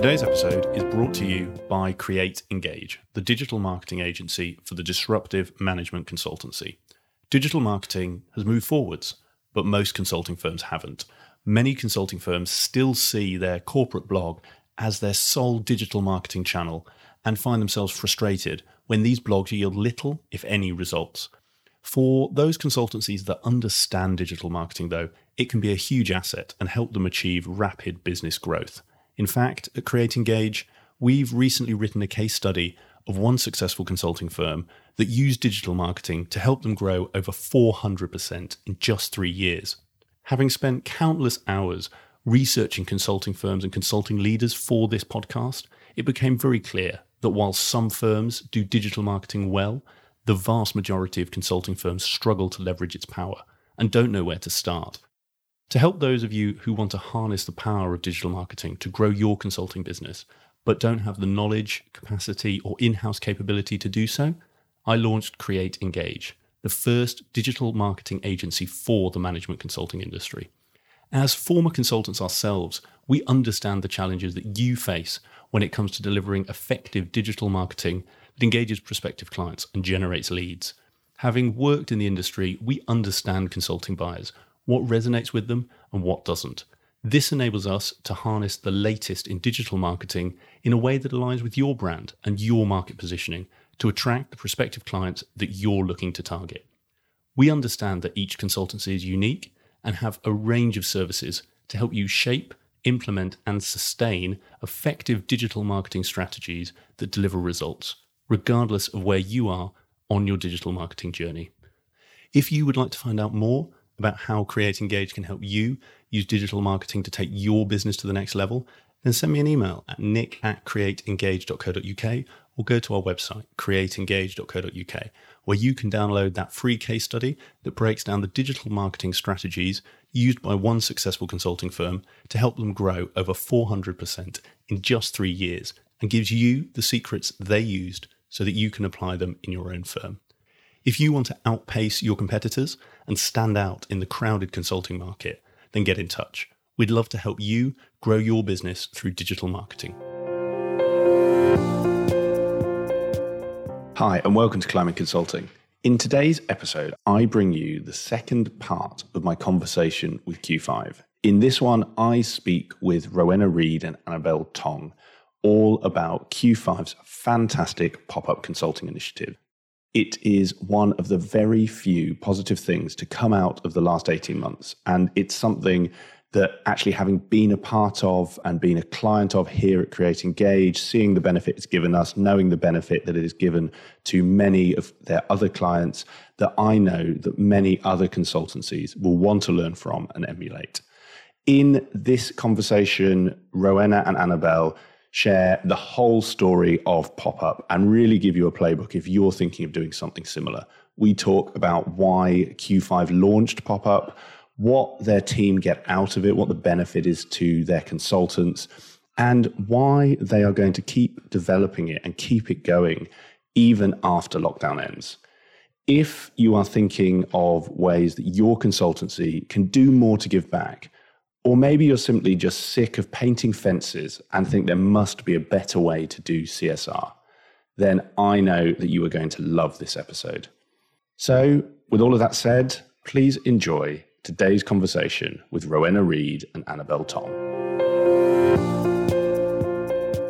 Today's episode is brought to you by Create Engage, the digital marketing agency for the disruptive management consultancy. Digital marketing has moved forwards, but most consulting firms haven't. Many consulting firms still see their corporate blog as their sole digital marketing channel and find themselves frustrated when these blogs yield little, if any, results. For those consultancies that understand digital marketing, though, it can be a huge asset and help them achieve rapid business growth. In fact, at Create Engage, we've recently written a case study of one successful consulting firm that used digital marketing to help them grow over 400% in just three years. Having spent countless hours researching consulting firms and consulting leaders for this podcast, it became very clear that while some firms do digital marketing well, the vast majority of consulting firms struggle to leverage its power and don't know where to start. To help those of you who want to harness the power of digital marketing to grow your consulting business, but don't have the knowledge, capacity, or in house capability to do so, I launched Create Engage, the first digital marketing agency for the management consulting industry. As former consultants ourselves, we understand the challenges that you face when it comes to delivering effective digital marketing that engages prospective clients and generates leads. Having worked in the industry, we understand consulting buyers what resonates with them and what doesn't. This enables us to harness the latest in digital marketing in a way that aligns with your brand and your market positioning to attract the prospective clients that you're looking to target. We understand that each consultancy is unique and have a range of services to help you shape, implement, and sustain effective digital marketing strategies that deliver results, regardless of where you are on your digital marketing journey. If you would like to find out more, about how Create Engage can help you use digital marketing to take your business to the next level, then send me an email at nick at createengage.co.uk or go to our website, createengage.co.uk, where you can download that free case study that breaks down the digital marketing strategies used by one successful consulting firm to help them grow over 400% in just three years and gives you the secrets they used so that you can apply them in your own firm. If you want to outpace your competitors and stand out in the crowded consulting market, then get in touch. We'd love to help you grow your business through digital marketing. Hi, and welcome to Climate Consulting. In today's episode, I bring you the second part of my conversation with Q5. In this one, I speak with Rowena Reed and Annabelle Tong all about Q5's fantastic pop up consulting initiative it is one of the very few positive things to come out of the last 18 months. And it's something that actually having been a part of and been a client of here at Create Engage, seeing the benefit it's given us, knowing the benefit that it has given to many of their other clients, that I know that many other consultancies will want to learn from and emulate. In this conversation, Rowena and Annabelle share the whole story of pop up and really give you a playbook if you're thinking of doing something similar. We talk about why Q5 launched pop up, what their team get out of it, what the benefit is to their consultants, and why they are going to keep developing it and keep it going even after lockdown ends. If you are thinking of ways that your consultancy can do more to give back, or maybe you're simply just sick of painting fences and think there must be a better way to do CSR. Then I know that you are going to love this episode. So, with all of that said, please enjoy today's conversation with Rowena Reed and Annabelle Tong.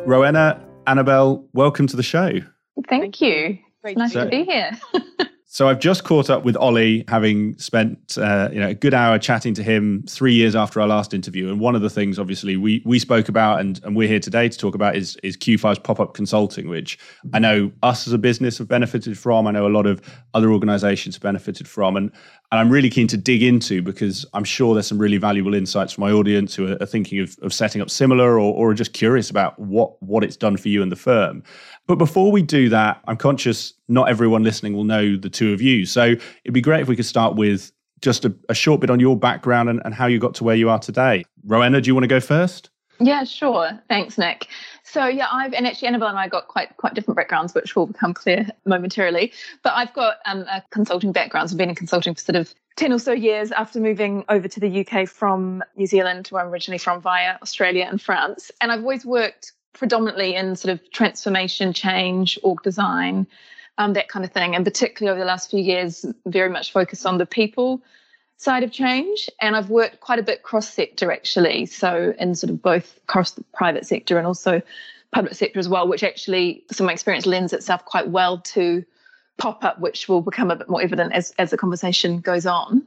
Rowena, Annabelle, welcome to the show. Thank you. Great nice so, to be here. So I've just caught up with Ollie, having spent uh, you know a good hour chatting to him three years after our last interview. And one of the things, obviously, we we spoke about and, and we're here today to talk about is is Q5's pop up consulting, which I know us as a business have benefited from. I know a lot of other organisations have benefited from, and and I'm really keen to dig into because I'm sure there's some really valuable insights from my audience who are, thinking of, of setting up similar or, or are just curious about what what it's done for you and the firm. But before we do that, I'm conscious not everyone listening will know the two of you. So it'd be great if we could start with just a, a short bit on your background and, and how you got to where you are today. Rowena, do you want to go first? Yeah, sure. Thanks, Nick. So yeah, I've and actually Annabelle and I got quite quite different backgrounds, which will become clear momentarily. But I've got um, a consulting background. So I've been in consulting for sort of ten or so years after moving over to the UK from New Zealand, where I'm originally from, via Australia and France. And I've always worked predominantly in sort of transformation, change, org design, um, that kind of thing. And particularly over the last few years, very much focused on the people side of change. And I've worked quite a bit cross sector actually. So in sort of both across the private sector and also public sector as well, which actually, of my experience lends itself quite well to pop up, which will become a bit more evident as, as the conversation goes on.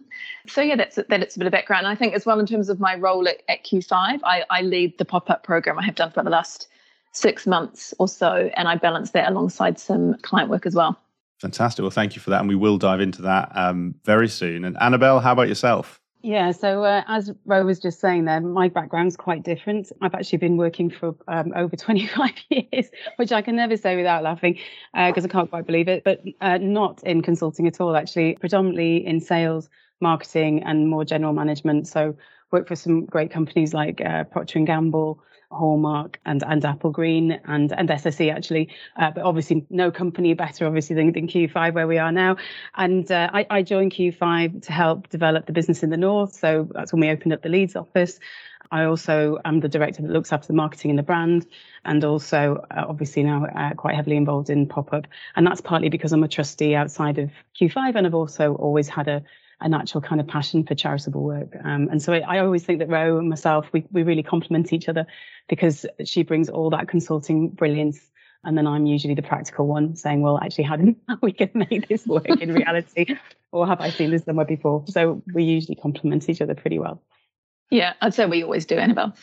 So yeah, that's that. It's a bit of background. I think as well in terms of my role at, at Q5, I, I lead the pop up program. I have done for the last six months or so, and I balance that alongside some client work as well. Fantastic. Well, thank you for that, and we will dive into that um, very soon. And Annabelle, how about yourself? Yeah, so uh, as Ro was just saying there, my background's quite different. I've actually been working for um, over 25 years, which I can never say without laughing because uh, I can't quite believe it, but uh, not in consulting at all, actually, predominantly in sales, marketing, and more general management. So worked for some great companies like uh, Procter & Gamble, Hallmark and, and Applegreen and, and SSE actually, uh, but obviously no company better obviously than, than Q5 where we are now. And uh, I, I joined Q5 to help develop the business in the north. So that's when we opened up the Leeds office. I also am the director that looks after the marketing and the brand, and also uh, obviously now uh, quite heavily involved in pop up. And that's partly because I'm a trustee outside of Q5, and I've also always had a a natural kind of passion for charitable work. Um, and so I, I, always think that Ro and myself, we, we really complement each other because she brings all that consulting brilliance. And then I'm usually the practical one saying, well, actually, how do we can make this work in reality? or have I seen this somewhere before? So we usually complement each other pretty well. Yeah, I'd say we always do, Annabelle.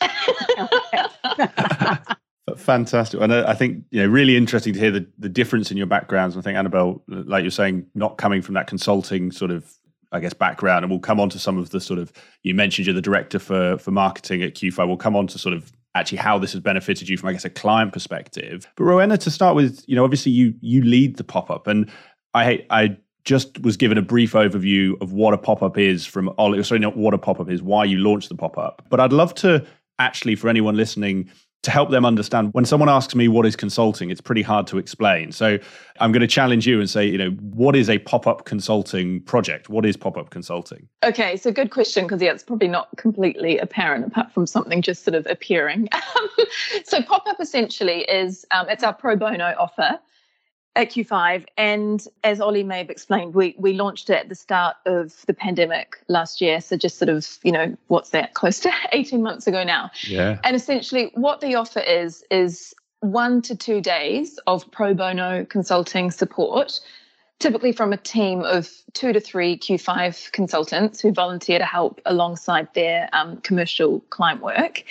Fantastic. And I think, you know, really interesting to hear the, the difference in your backgrounds. I think, Annabelle, like you're saying, not coming from that consulting sort of I guess, background, and we'll come on to some of the sort of you mentioned you're the director for for marketing at Q5. We'll come on to sort of actually how this has benefited you from, I guess, a client perspective. But Rowena, to start with, you know, obviously you you lead the pop up, and I I just was given a brief overview of what a pop up is from Ollie. Sorry, not what a pop up is, why you launched the pop up. But I'd love to actually, for anyone listening, to help them understand when someone asks me what is consulting it's pretty hard to explain. So i'm going to challenge you and say you know what is a pop-up consulting project? What is pop-up consulting? Okay so good question because yeah it's probably not completely apparent apart from something just sort of appearing. So pop-up essentially is um, it's our pro bono offer at Q5. And as Ollie may have explained, we, we launched it at the start of the pandemic last year. So just sort of, you know, what's that, close to 18 months ago now. Yeah. And essentially what the offer is, is one to two days of pro bono consulting support, typically from a team of two to three Q5 consultants who volunteer to help alongside their um, commercial client work.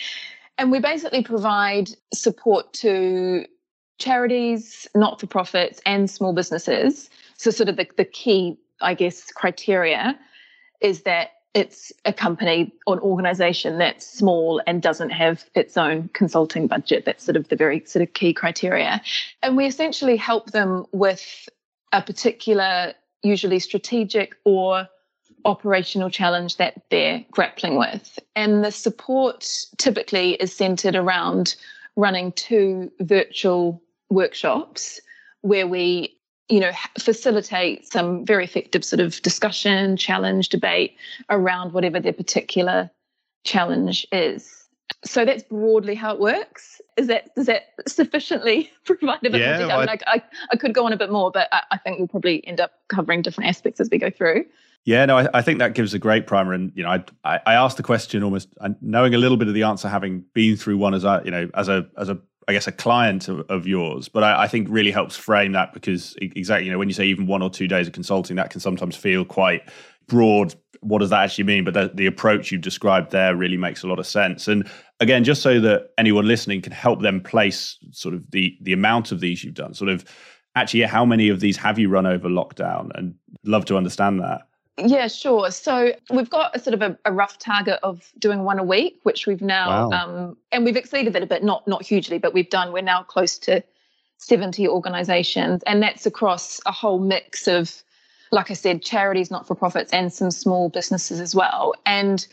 And we basically provide support to charities, not for profits, and small businesses. So, sort of the, the key, I guess, criteria is that it's a company or an organization that's small and doesn't have its own consulting budget. That's sort of the very sort of key criteria. And we essentially help them with a particular, usually strategic or operational challenge that they're grappling with. And the support typically is centered around running two virtual workshops where we you know facilitate some very effective sort of discussion challenge debate around whatever their particular challenge is. So that's broadly how it works. Is that does that sufficiently provide a bit yeah, more detail? I, mean, I, I, I, could go on a bit more but I, I, think we'll probably end up covering different aspects as we go through. Yeah, no, I, I, think that gives a great primer, and you know, I, I, I asked the question almost uh, knowing a little bit of the answer, having been through one as a you know as a as a I guess a client of, of yours, but I, I, think really helps frame that because exactly, you know, when you say even one or two days of consulting, that can sometimes feel quite broad. What does that actually mean? But the, the approach you've described there really makes a lot of sense. And again, just so that anyone listening can help them place sort of the the amount of these you've done, sort of actually, how many of these have you run over lockdown? And love to understand that. Yeah, sure. So we've got a sort of a, a, rough target of doing one a week, which we've now, wow. um, and we've exceeded that a bit, not not hugely, but we've done. We're now close to seventy organisations, and that's across a whole mix of, like I said, charities, not for profits, and some small businesses as well. And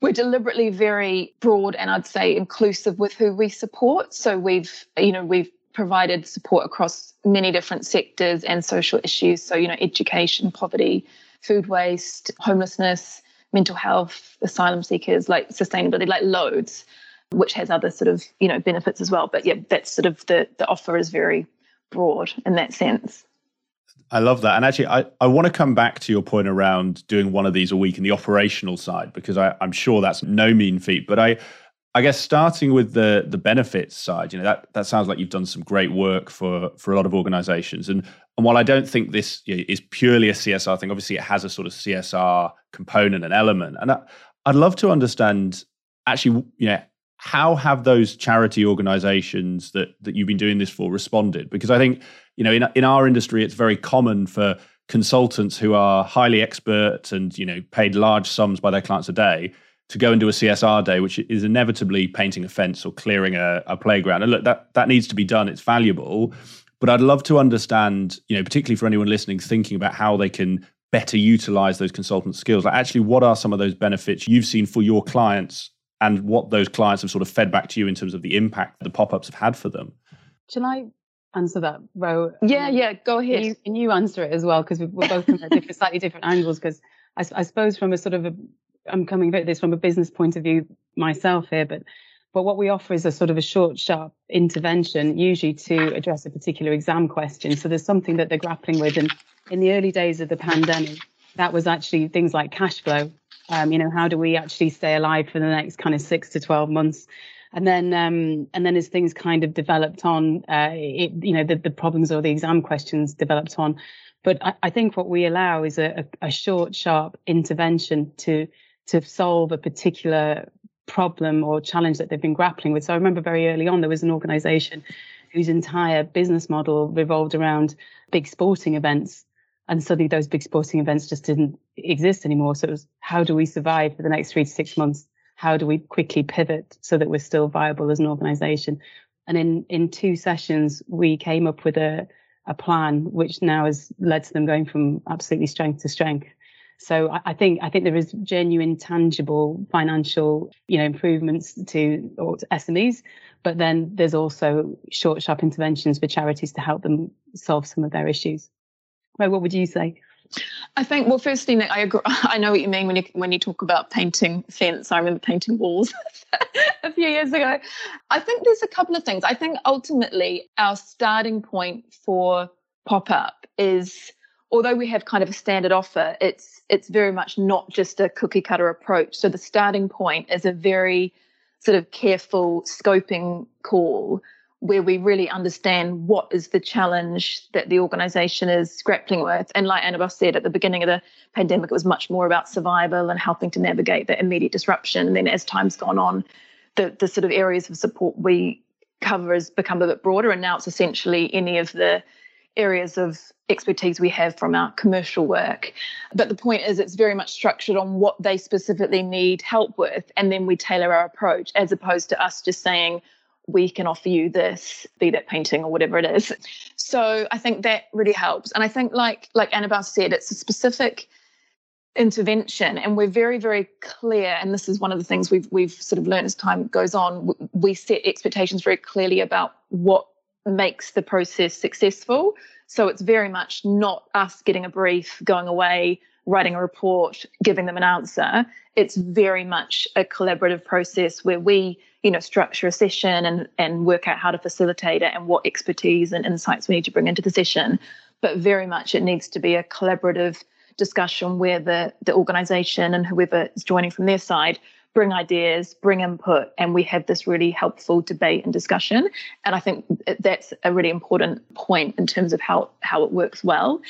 we're deliberately very broad and I'd say inclusive with who we support. So we've, you know, we've provided support across many different sectors and social issues. So you know, education, poverty food waste, homelessness, mental health, asylum seekers, like sustainability, like loads. which has other sort of you know benefits as well. But yeah, that's sort of the the offer is very broad in that sense. I love that. And actually, I, I want to come back to your point around doing one of these a week in the operational side, because I, I'm sure that's no mean feat. But I, I guess starting with the the benefits side, you know, that, that sounds like you've done some great work for for a lot of organizations. And and while I don't think this is purely a CSR thing, obviously it has a sort of CSR component and element. And I, I'd love to understand actually, you know, how have those charity organizations that that you've been doing this for responded? Because I think, you know, in in our industry, it's very common for consultants who are highly expert and you know paid large sums by their clients a day to go and do a CSR day, which is inevitably painting a fence or clearing a, a playground. And look, that that needs to be done. It's valuable, but I'd love to understand, you know, particularly for anyone listening, thinking about how they can better utilize those consultant skills. Like, actually, what are some of those benefits you've seen for your clients, and what those clients have sort of fed back to you in terms of the impact the pop ups have had for them? Shall I answer that, Ro? Yeah, yeah, go ahead. Can you, can you answer it as well? Because we're both from different, slightly different angles. Because I, I suppose from a sort of a I'm coming at this from a business point of view myself here, but but what we offer is a sort of a short, sharp intervention, usually to address a particular exam question. So there's something that they're grappling with. And in the early days of the pandemic, that was actually things like cash flow. Um, you know, how do we actually stay alive for the next kind of six to 12 months? And then, um, and then as things kind of developed on, uh, it, you know, the, the problems or the exam questions developed on. But I, I think what we allow is a, a, a short, sharp intervention to to solve a particular problem or challenge that they've been grappling with. So I remember very early on there was an organization whose entire business model revolved around big sporting events. And suddenly those big sporting events just didn't exist anymore. So it was how do we survive for the next three to six months? How do we quickly pivot so that we're still viable as an organization? And in, in two sessions, we came up with a, a plan, which now has led to them going from absolutely strength to strength. So I, I think I think there is genuine, tangible financial, you know, improvements to, or to SMEs, but then there's also short, sharp interventions for charities to help them solve some of their issues. Well, what would you say? I think well, firstly, Nick, I agree. I know what you mean when you when you talk about painting fence. I remember painting walls a few years ago. I think there's a couple of things. I think ultimately our starting point for pop up is although we have kind of a standard offer, it's it's very much not just a cookie cutter approach. So the starting point is a very sort of careful scoping call where we really understand what is the challenge that the organization is grappling with. And like Annabelle said at the beginning of the pandemic, it was much more about survival and helping to navigate the immediate disruption. And then as time's gone on, the, the sort of areas of support we cover has become a bit broader. And now it's essentially any of the areas of expertise we have from our commercial work. But the point is, it's very much structured on what they specifically need help with. And then we tailor our approach as opposed to us just saying, we can offer you this, be that painting or whatever it is. So I think that really helps. And I think, like like Annabelle said, it's a specific intervention, and we're very very clear. And this is one of the things we've we've sort of learned as time goes on. We set expectations very clearly about what makes the process successful. So it's very much not us getting a brief, going away, writing a report, giving them an answer. It's very much a collaborative process where we, you know, structure a session and, and work out how to facilitate it and what expertise and insights we need to bring into the session. But very much it needs to be a collaborative discussion where the, the organization and whoever is joining from their side bring ideas, bring input, and we have this really helpful debate and discussion. And I think that's a really important point in terms of how, how it works well.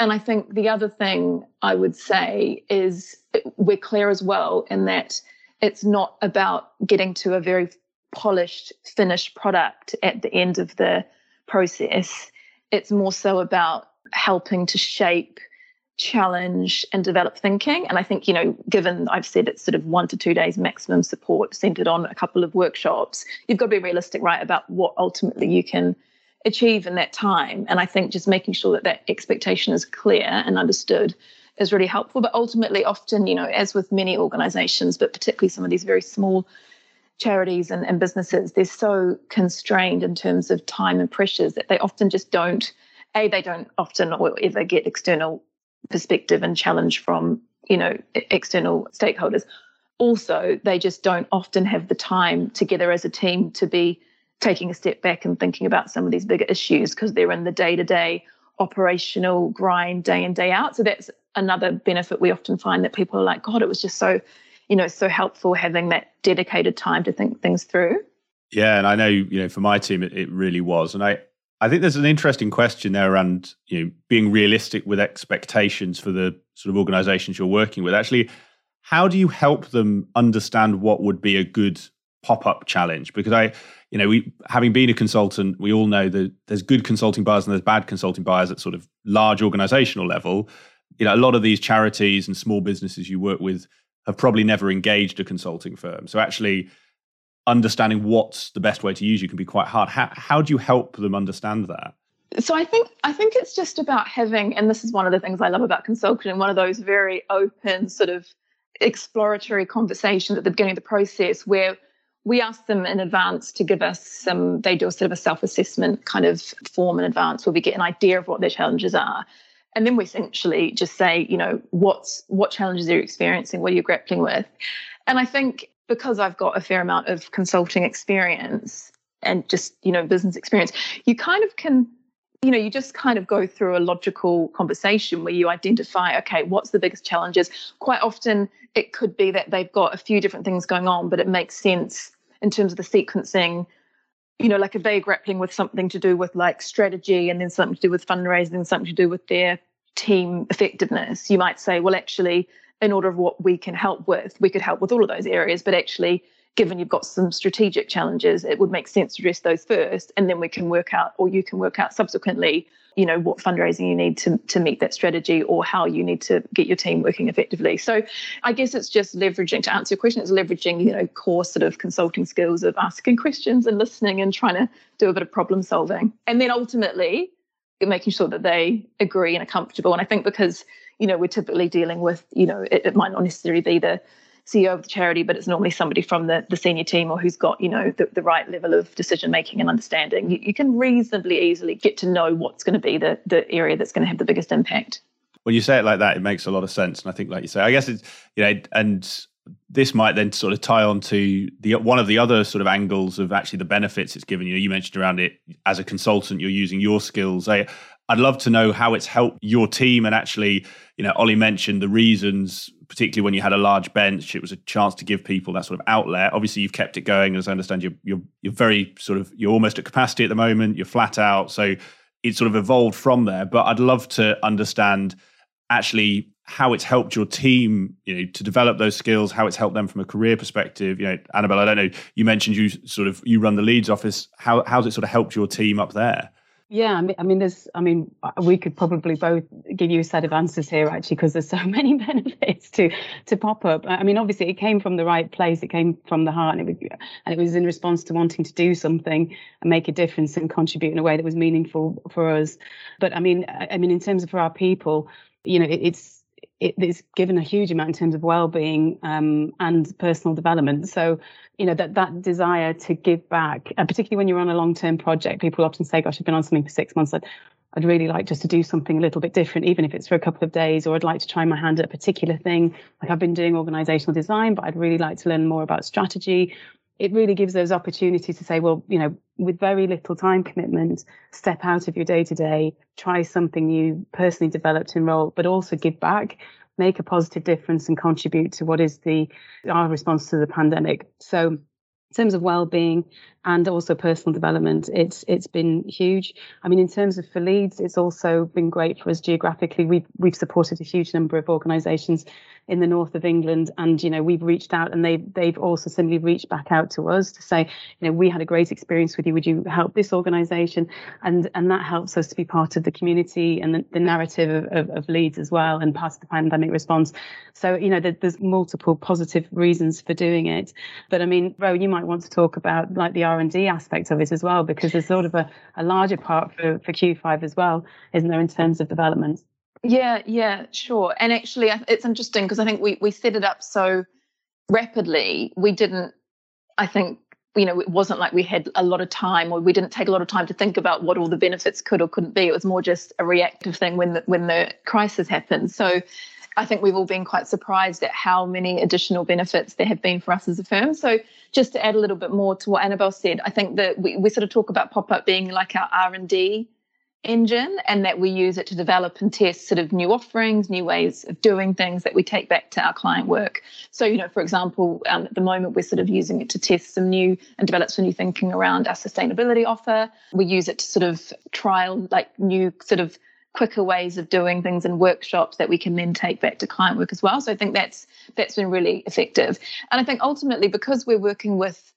And I think the other thing I would say is we're clear as well in that it's not about getting to a very polished, finished product at the end of the process. It's more so about helping to shape challenge and develop thinking. And I think, you know, given I've said it's sort of one to two days maximum support centered on a couple of workshops, you've got to be realistic, right, about what ultimately you can achieve in that time. And I think just making sure that that expectation is clear and understood is really helpful. But ultimately, often, you know, as with many organizations, but particularly some of these very small charities and, and businesses, they're so constrained in terms of time and pressures that they often just don't a they don't often or ever get external perspective and challenge from you know external stakeholders. Also they just don't often have the time together as a team to be taking a step back and thinking about some of these bigger issues because they're in the day-to-day operational grind day in day out. So that's another benefit we often find that people are like god it was just so you know so helpful having that dedicated time to think things through. Yeah and i know you know for my team it, it really was. And i I think there's an interesting question there around you know being realistic with expectations for the sort of organizations you're working with. Actually, how do you help them understand what would be a good pop-up challenge? Because I, you know, we having been a consultant, we all know that there's good consulting buyers and there's bad consulting buyers at sort of large organizational level. You know, a lot of these charities and small businesses you work with have probably never engaged a consulting firm. So actually understanding what's the best way to use you can be quite hard. How, how do you help them understand that? So I think I think it's just about having, and this is one of the things I love about consulting, one of those very open sort of exploratory conversations at the beginning of the process where we ask them in advance to give us some they do a sort of a self-assessment kind of form in advance where we get an idea of what their challenges are and then we essentially just say you know what's what challenges are you experiencing what are you grappling with and i think because I've got a fair amount of consulting experience and just, you know, business experience, you kind of can, you know, you just kind of go through a logical conversation where you identify, okay, what's the biggest challenges? Quite often it could be that they've got a few different things going on, but it makes sense in terms of the sequencing. You know, like if they're grappling with something to do with like strategy and then something to do with fundraising something to do with their team effectiveness, you might say, well, actually, in order of what we can help with. We could help with all of those areas, but actually, given you've got some strategic challenges, it would make sense to address those first, and then we can work out, or you can work out subsequently, you know, what fundraising you need to to meet that strategy, or how you need to get your team working effectively. So, I guess it's just leveraging to answer your question. It's leveraging, you know, core sort of consulting skills of asking questions and listening and trying to do a bit of problem solving, and then ultimately making sure that they agree and are comfortable. And I think because you know, we're typically dealing with, you know, it, it might not necessarily be the CEO of the charity, but it's normally somebody from the, the senior team or who's got, you know, the, the right level of decision making and understanding. You, you can reasonably easily get to know what's going to be the, the area that's going to have the biggest impact. When you say it like that, it makes a lot of sense. And I think, like you say, I guess it's, you know, and this might then sort of tie on to the one of the other sort of angles of actually the benefits it's given you. You mentioned around it as a consultant, you're using your skills. I, I'd love to know how it's helped your team and actually, you know, Ollie mentioned the reasons, particularly when you had a large bench, it was a chance to give people that sort of outlet. Obviously, you've kept it going, as I understand. You're you're you're very sort of you're almost at capacity at the moment. You're flat out, so it sort of evolved from there. But I'd love to understand actually how it's helped your team, you know, to develop those skills, how it's helped them from a career perspective. You know, Annabelle, I don't know, you mentioned you sort of you run the Leeds office. How how's it sort of helped your team up there? Yeah, I mean, I mean, there's, I mean, uh, we could probably both give you a set of answers here, actually, because there's so many benefits to to pop up. I mean, obviously, it came from the right place, it came from the heart, and it was, and it was in response to wanting to do something and make a difference and contribute in a way that was meaningful for us. But I mean, I mean, in terms of for our people, you know, it, it's it's given a huge amount in terms of well-being um, and personal development. So, you know, that that desire to give back, uh, particularly when you're on a long-term project, people often say, "Gosh, I've been on something for six months. I'd, I'd really like just to do something a little bit different, even if it's for a couple of days, or I'd like to try my hand at a particular thing. Like I've been doing organizational design, but I'd really like to learn more about strategy it really gives those opportunities to say, well, you know, with very little time commitment, step out of your day to day, try something you personally developed and role, but also give back, make a positive difference and contribute to what is the our response to the pandemic. So in terms of well-being and also personal development, it's it's been huge. I mean, in terms of for Leeds, it's also been great for us geographically. We've we've supported a huge number of organisations in the north of England, and you know we've reached out, and they they've also simply reached back out to us to say, you know, we had a great experience with you. Would you help this organisation? And and that helps us to be part of the community and the, the narrative of, of, of, Leeds as well, and part of the pandemic response. So you know, there, there's multiple positive reasons for doing it. But I mean, Ro, you might want to talk about like the R and D aspect of it as well, because there's sort of a, a larger part for for Q5 as well, isn't there, in terms of development? Yeah, yeah, sure. And actually, it's interesting because I think we we set it up so rapidly. We didn't. I think you know it wasn't like we had a lot of time or we didn't take a lot of time to think about what all the benefits could or couldn't be. It was more just a reactive thing when the when the crisis happened. So I think we've all been quite surprised at how many additional benefits there have been for us as a firm. So just to add a little bit more to what Annabelle said, I think that we, we sort of talk about pop up being like our R and D engine and that we use it to develop and test sort of new offerings, new ways of doing things that we take back to our client work. So, you know, for example, um, at the moment, we're sort of using it to test some new and develop some new thinking around our sustainability offer. We use it to sort of trial like new sort of quicker ways of doing things in workshops that we can then take back to client work as well. So I think that's that's been really effective. And I think ultimately because we're working with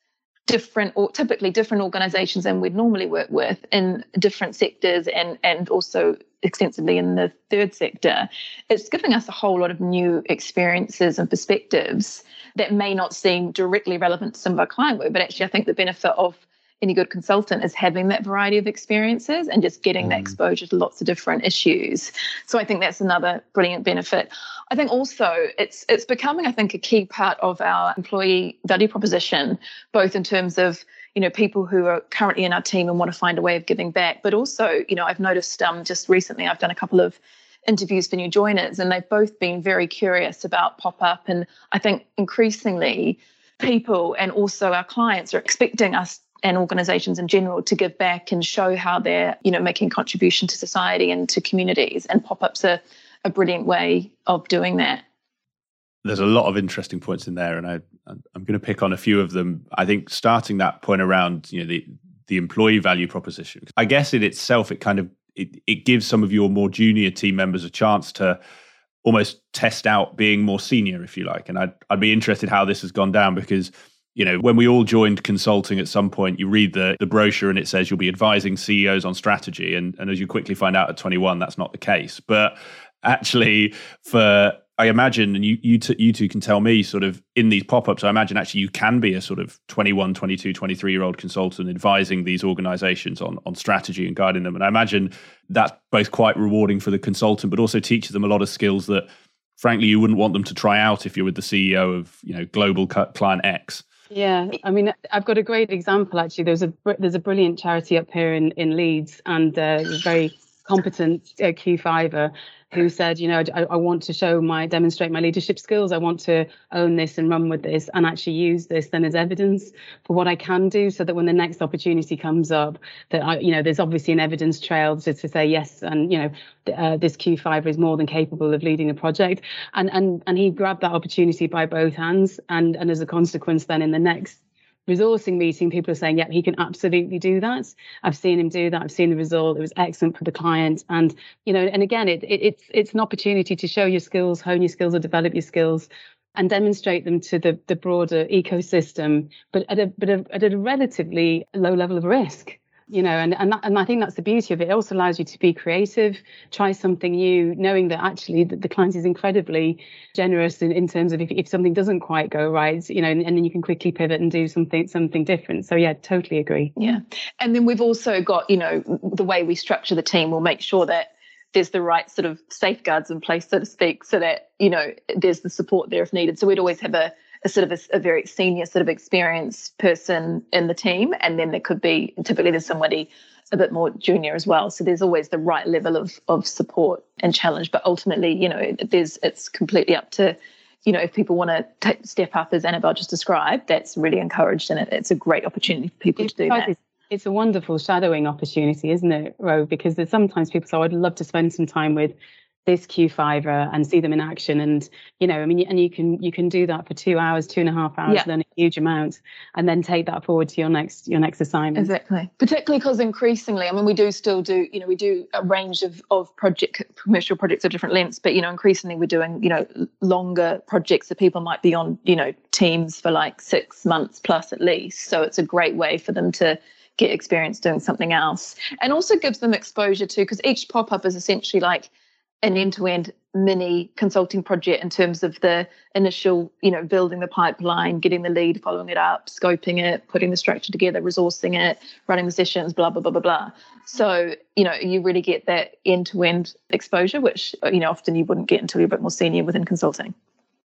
different or typically different organizations than we'd normally work with in different sectors and and also extensively in the third sector it's giving us a whole lot of new experiences and perspectives that may not seem directly relevant to some of our client work but actually i think the benefit of any good consultant is having that variety of experiences and just getting mm. that exposure to lots of different issues. So I think that's another brilliant benefit. I think also it's it's becoming, I think, a key part of our employee value proposition, both in terms of you know people who are currently in our team and want to find a way of giving back, but also you know I've noticed um, just recently I've done a couple of interviews for new joiners and they've both been very curious about pop up and I think increasingly people and also our clients are expecting us and organizations in general to give back and show how they're you know making contribution to society and to communities and pop-ups are a brilliant way of doing that. There's a lot of interesting points in there and I, i'm going to pick on a few of them. I think starting that point around you know the the employee value proposition i guess in itself it kind of it, it gives some of your more junior team members a chance to almost test out being more senior if you like. And i'd, I'd be interested how this has gone down because you know, when we all joined consulting at some point, you read the, the brochure and it says you'll be advising CEOs on strategy. And, and as you quickly find out at 21, that's not the case. But actually, for I imagine, and you you, t- you two can tell me sort of in these pop ups, I imagine actually you can be a sort of 21, 22, 23 year old consultant advising these organizations on, on strategy and guiding them. And I imagine that's both quite rewarding for the consultant, but also teaches them a lot of skills that frankly you wouldn't want them to try out if you're with the CEO of you know global client X. Yeah, I mean, I've got a great example actually. There's a there's a brilliant charity up here in in Leeds, and uh, very competent uh, Q5er who said, you know, I, I, want to show my demonstrate my leadership skills. I want to own this and run with this, and actually use this then as evidence for what I can do, so that when the next opportunity comes up, that I, you know, there's obviously an evidence trail to, to say yes, and you know, uh, this Q5 is more than capable of leading a project, and and and he grabbed that opportunity by both hands, and and as a consequence, then in the next resourcing meeting, people are saying, yeah, he can absolutely do that. I've seen him do that. I've seen the result. It was excellent for the client. And, you know, and again, it, it, it's it's an opportunity to show your skills, hone your skills or develop your skills and demonstrate them to the, the broader ecosystem, but at a but a, at a relatively low level of risk you know and and, that, and i think that's the beauty of it. It also allows you to be creative try something new knowing that actually the, the client is incredibly generous in, in terms of if, if something doesn't quite go right you know and, and then you can quickly pivot and do something something different. So yeah totally agree. Yeah. And then we've also got you know the way we structure the team. Will make sure that there's the right sort of safeguards in place so to speak so that you know there's the support there if needed. So we'd always have a a sort of a, a, very senior sort of experienced person in the team and then there could be typically there's somebody a bit more junior as well so there's always the right level of of support and challenge but ultimately you know there's it's completely up to you know if people want to step up as annabelle just described that's really encouraged and it, it's a great opportunity for people to do that it's a wonderful shadowing opportunity, isn't it, Ro? Because there's sometimes people say, oh, I'd love to spend some time with this Q5er and see them in action. And you know, I mean, and you can you can do that for two hours, two and a half hours, yeah. learn a huge amount, and then take that forward to your next your next assignment. Exactly. Particularly because increasingly, I mean, we do still do you know we do a range of of project commercial projects of different lengths, but you know, increasingly we're doing you know longer projects that people might be on you know teams for like six months plus at least. So it's a great way for them to get experience doing something else and also gives them exposure to because each pop-up is essentially like an end-to-end mini consulting project in terms of the initial, you know, building the pipeline, getting the lead, following it up, scoping it, putting the structure together, resourcing it, running the sessions, blah blah blah blah blah. So you know, you really get that end-to-end exposure, which you know often you wouldn't get until you're a bit more senior within consulting.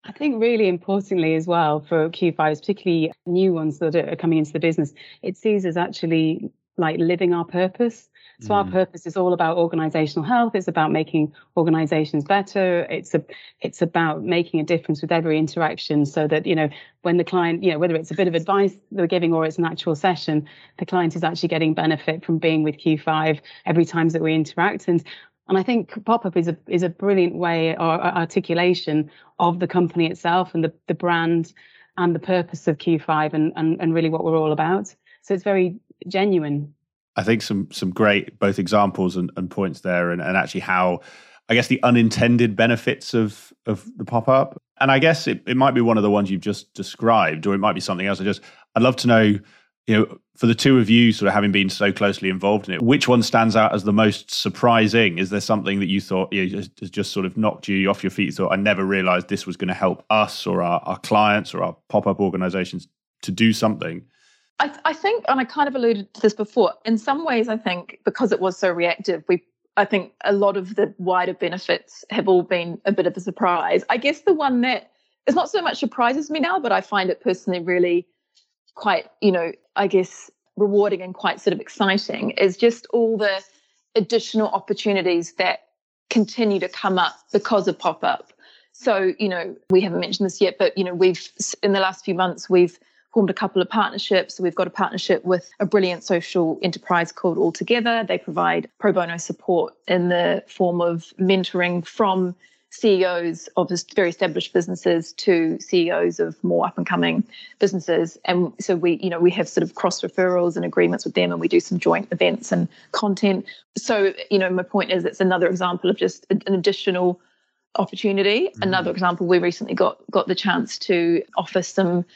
I think really importantly as well for Q5s, particularly new ones that are coming into the business, it sees us actually like living our purpose. So mm. our purpose is all about organizational health. It's about making organizations better. It's a, it's about making a difference with every interaction so that, you know, when the client, you know, whether it's a bit of advice they're giving or it's an actual session, the client is actually getting benefit from being with Q5 every time that we interact. And and I think pop-up is a is a brilliant way or articulation of the company itself and the, the brand and the purpose of Q5 and, and, and really what we're all about. So it's very genuine. I think some some great both examples and, and points there, and, and actually how I guess the unintended benefits of of the pop up. And I guess it, it might be one of the ones you've just described, or it might be something else. I just I'd love to know, you know, for the two of you, sort of having been so closely involved in it, which one stands out as the most surprising? Is there something that you thought you know, has, has just sort of knocked you off your feet? You thought I never realized this was going to help us or our, our clients or our pop up organizations to do something. I, I think, and I kind of alluded to this before. In some ways, I think because it was so reactive, we I think a lot of the wider benefits have all been a bit of a surprise. I guess the one that is not so much surprises me now, but I find it personally really quite, you know, I guess rewarding and quite sort of exciting is just all the additional opportunities that continue to come up because of pop up. So, you know, we haven't mentioned this yet, but, you know, we've, in the last few months, we've formed a couple of partnerships. We've got a partnership with a brilliant social enterprise called All Together. They provide pro bono support in the form of mentoring from CEOs of very established businesses to CEOs of more up and coming businesses. And so we, you know, we have sort of cross referrals and agreements with them and we do some joint events and content. So, you know, my point is it's another example of just an additional opportunity. Mm-hmm. Another example, we recently got got the chance to offer some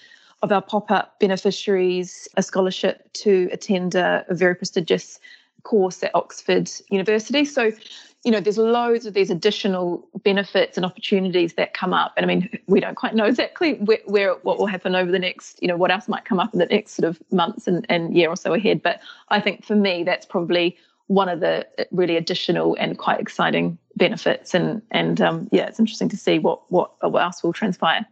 of our pop-up beneficiaries a scholarship to attend a, a very prestigious course at Oxford University. So, you know, there's loads of these additional benefits and opportunities that come up. And I mean, we don't quite know exactly where, where, what will happen over the next, you know, what else might come up in the next sort of months and, and year or so ahead. But I think for me, that's probably one of the really additional and quite exciting benefits. And and um, yeah, it's interesting to see what what, what else will transpire.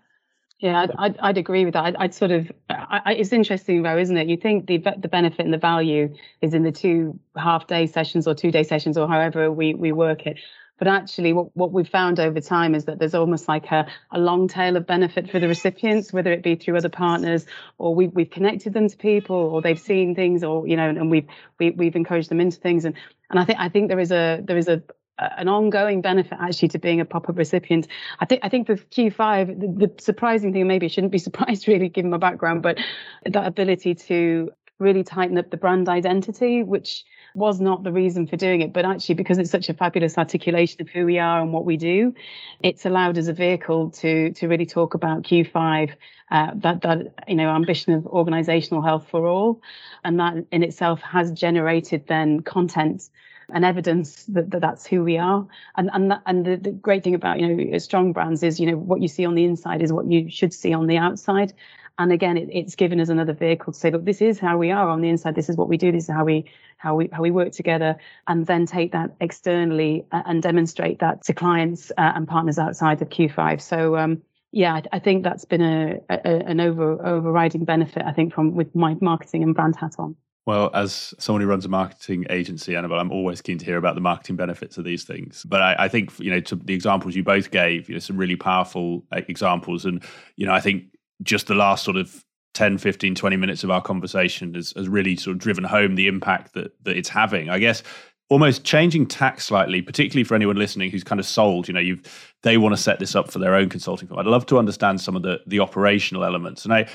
Yeah, I'd, I'd, agree with that. I'd, I'd sort of, I, it's interesting though, isn't it? You think the the benefit and the value is in the two half day sessions or two day sessions or however we, we work it. But actually, what, what we've found over time is that there's almost like a, a long tail of benefit for the recipients, whether it be through other partners or we, we've connected them to people or they've seen things or, you know, and we've, we, have we have encouraged them into things. And, and I think, I think there is a, there is a, an ongoing benefit actually to being a pop-up recipient. I think I think for Q5, the, the surprising thing, maybe I shouldn't be surprised really given my background, but that ability to really tighten up the brand identity, which was not the reason for doing it, but actually because it's such a fabulous articulation of who we are and what we do, it's allowed as a vehicle to to really talk about Q5, uh, that that you know ambition of organisational health for all, and that in itself has generated then content and evidence that, that that's who we are. And and that, and the, the great thing about you know strong brands is you know what you see on the inside is what you should see on the outside. And again, it, it's given us another vehicle to say, look, this is how we are on the inside. This is what we do. This is how we how we how we work together, and then take that externally uh, and demonstrate that to clients uh, and partners outside of Q5. So. Um, yeah, I, think that's been a, a, an over overriding benefit. I think from with my marketing and brand hat on. Well, as someone who runs a marketing agency, Annabelle, I'm always keen to hear about the marketing benefits of these things. But I, I think, you know, to the examples you both gave, you know, some really powerful uh, examples. And, you know, I think just the last sort of 10, 15, 20 minutes of our conversation has, has really sort of driven home the impact that, that it's having. I guess almost changing tack slightly, particularly for anyone listening who's kind of sold, you know, you've they want to set this up for their own consulting firm. I'd love to understand some of the the operational elements. And I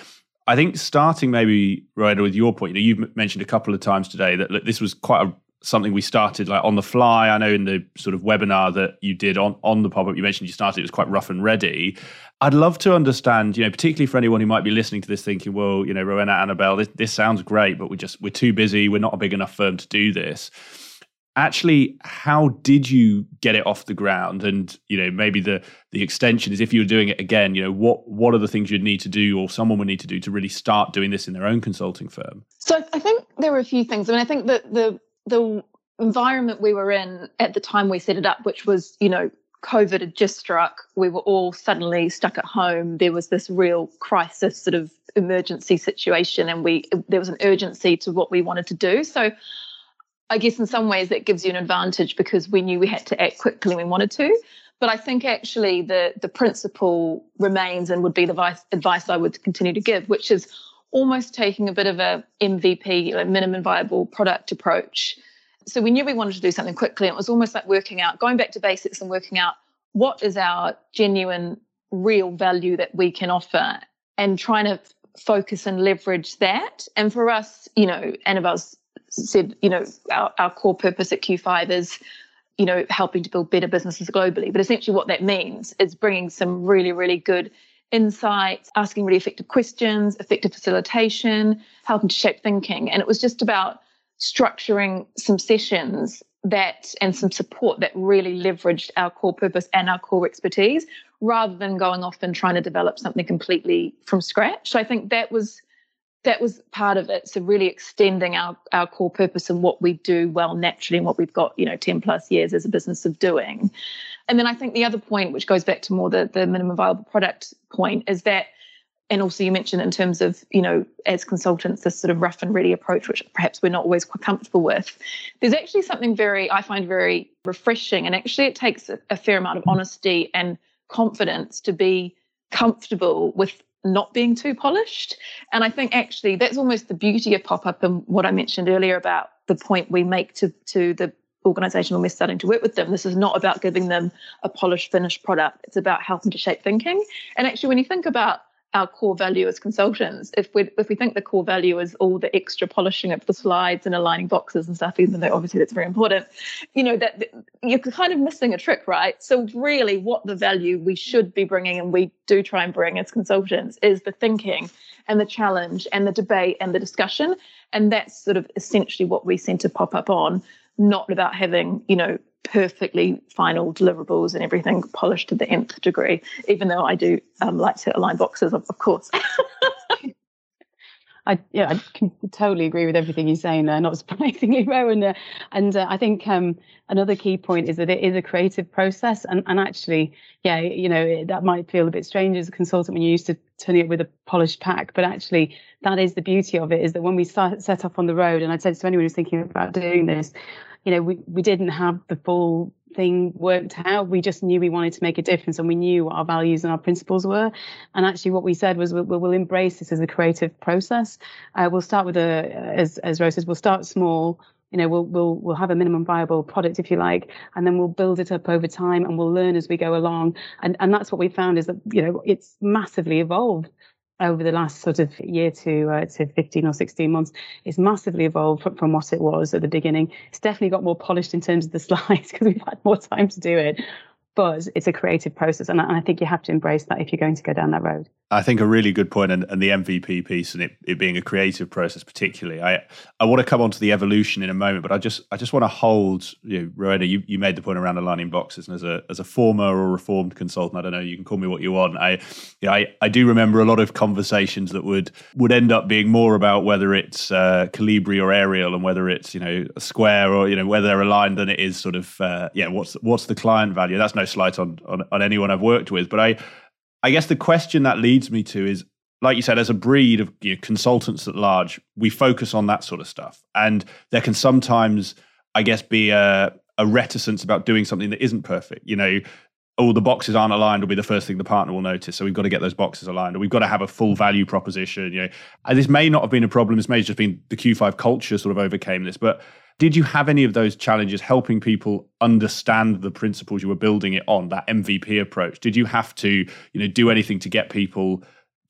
I think starting maybe Rowena with your point, you know, you've mentioned a couple of times today that look, this was quite a, something we started like on the fly. I know in the sort of webinar that you did on on the pop up, you mentioned you started it was quite rough and ready. I'd love to understand, you know, particularly for anyone who might be listening to this thinking, well, you know, Rowena, Annabelle, this, this sounds great, but we're just we're too busy. We're not a big enough firm to do this actually how did you get it off the ground? And you know maybe the the extension is if you were doing it again you know what what are the things you'd need to do or someone would need to do to really start doing this in their own consulting firm? So i think there were a few things. I mean i think that the the environment we were in at the time we set it up which was you know covid had just struck we were all suddenly stuck at home there was this real crisis sort of emergency situation and we there was an urgency to what we wanted to do. So I guess in some ways that gives you an advantage because we knew we had to act quickly when we wanted to. But I think actually the the principle remains and would be the advice, advice I would continue to give, which is almost taking a bit of a MVP, like minimum viable product approach. So we knew we wanted to do something quickly. It was almost like working out, going back to basics and working out what is our genuine, real value that we can offer and trying to focus and leverage that. And for us, you know, Annabelle's said, you know, our, our core purpose at Q5 is you know, helping to build better businesses globally. But essentially, what that means is bringing some really, really good insights, asking really effective questions, effective facilitation, helping to shape thinking. And it was just about structuring some sessions that and some support that really leveraged our core purpose and our core expertise rather than going off and trying to develop something completely from scratch. So I think that was that was part of it. So really extending our, our core purpose and what we do well naturally and what we've got, you know, 10 plus years as a business of doing. And then I think the other point, which goes back to more the, the minimum viable product point, is that, and also you mentioned in terms of, you know, as consultants, this sort of rough and ready approach, which perhaps we're not always quite comfortable with. There's actually something very, I find very refreshing. And actually it takes a, a fair amount of honesty and confidence to be comfortable with not being too polished. And I think actually that's almost the beauty of pop up and what I mentioned earlier about the point we make to, to the organization when we're starting to work with them. This is not about giving them a polished, finished product. It's about helping to shape thinking. And actually, when you think about our core value as consultants. If we if we think the core value is all the extra polishing of the slides and aligning boxes and stuff, even though obviously that's very important, you know that you're kind of missing a trick, right? So really, what the value we should be bringing, and we do try and bring as consultants, is the thinking and the challenge and the debate and the discussion, and that's sort of essentially what we seem to pop up on. Not about having, you know, perfectly final deliverables and everything polished to the nth degree, even though I do um, like to align boxes, of, of course. I yeah, I can totally agree with everything you're saying there. Not surprisingly, Rowan. Uh, and uh, I think um, another key point is that it is a creative process, and and actually, yeah, you know, it, that might feel a bit strange as a consultant when you're used to turning it with a polished pack, but actually, that is the beauty of it. Is that when we start, set off on the road, and I'd say to anyone who's thinking about doing this, you know, we, we didn't have the full thing worked out. We just knew we wanted to make a difference and we knew what our values and our principles were. And actually, what we said was we'll, we'll embrace this as a creative process. Uh, we'll start with a, as, as Rose says, we'll start small. You know, we'll we'll we'll have a minimum viable product, if you like, and then we'll build it up over time, and we'll learn as we go along. And and that's what we found is that you know it's massively evolved over the last sort of year to uh, to 15 or 16 months it's massively evolved from, from what it was at the beginning. It's definitely got more polished in terms of the slides because we've had more time to do it but it's a creative process and I think you have to embrace that if you're going to go down that road I think a really good point, and, and the MVP piece, and it, it being a creative process, particularly. I I want to come on to the evolution in a moment, but I just I just want to hold. You know, Rowena, you, you made the point around aligning boxes, and as a as a former or reformed consultant, I don't know, you can call me what you want. I, I I do remember a lot of conversations that would would end up being more about whether it's uh, Calibri or Arial, and whether it's you know a square or you know whether they're aligned, than it is sort of uh, yeah, what's what's the client value? That's no slight on, on on anyone I've worked with, but I I guess the question that leads me to is like you said, as a breed of you know, consultants at large, we focus on that sort of stuff. And there can sometimes, I guess, be a, a reticence about doing something that isn't perfect. You know, oh, the boxes aren't aligned will be the first thing the partner will notice. So we've got to get those boxes aligned, or we've got to have a full value proposition. You know, and this may not have been a problem. This may have just been the Q5 culture sort of overcame this. But did you have any of those challenges helping people understand the principles you were building it on, that MVP approach? Did you have to, you know, do anything to get people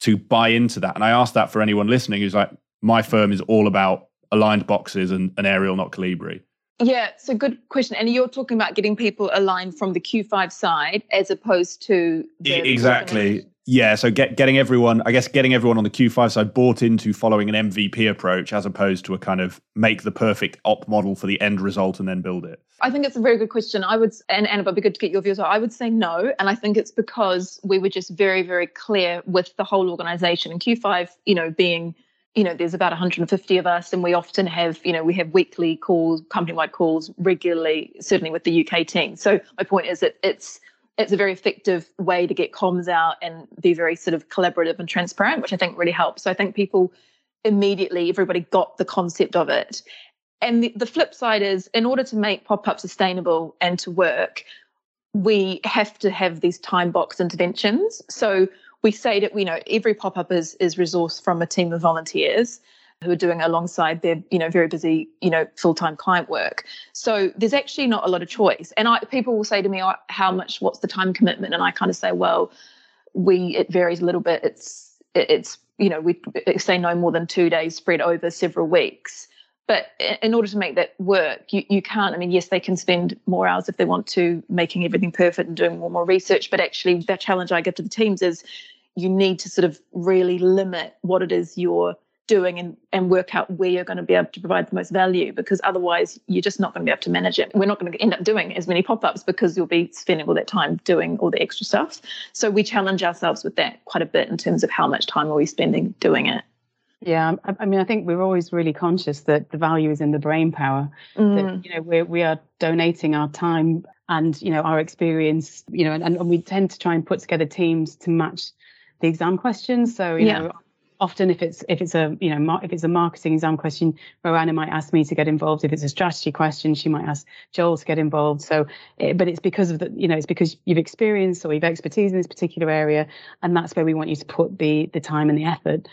to buy into that? And I asked that for anyone listening who's like, my firm is all about aligned boxes and an Arial, not Calibri. Yeah, it's a good question. And you're talking about getting people aligned from the Q5 side as opposed to exactly. Yeah, so get, getting everyone, I guess, getting everyone on the Q5 side bought into following an MVP approach as opposed to a kind of make the perfect op model for the end result and then build it. I think it's a very good question. I would, and Anna, it'd be good to get your views. On. I would say no, and I think it's because we were just very, very clear with the whole organization. And Q5, you know, being you know there's about 150 of us and we often have you know we have weekly calls company wide calls regularly certainly with the uk team so my point is that it's it's a very effective way to get comms out and be very sort of collaborative and transparent, which I think really helps. So I think people immediately, everybody got the concept of it. and the, the flip side is in order to make pop-up sustainable and to work we have to have these time box interventions so we say that you know every pop-up is is resourced from a team of volunteers who are doing alongside their you know very busy you know full-time client work. So there's actually not a lot of choice. And I, people will say to me oh, how much what's the time commitment? And i kind of say well we it varies a little bit. It's it's you know we say no more than two days spread over several weeks. But in order to make that work you, you can't i mean yes they can spend more hours if they want to making everything perfect and doing more more research. But actually the challenge i give to the teams is you need to sort of really limit what it is you're doing and, and work out where you're going to be able to provide the most value because otherwise you're just not going to be able to manage it. We're not going to end up doing as many pop ups because you'll be spending all that time doing all the extra stuff. So we challenge ourselves with that quite a bit in terms of how much time are we spending doing it. Yeah, I, I mean, I think we're always really conscious that the value is in the brain power. Mm. That you know, we we are donating our time and you know our experience. You know, and, and we tend to try and put together teams to match the exam questions. So you yeah. know, often if it's if it's a you know if it's a marketing exam question Rowena might ask me to get involved. If it's a strategy question she might ask joel to get involved. So it, but it's because of the you know it's because you've experienced or you've expertise in this particular area and that's where we want you to put the the time and the effort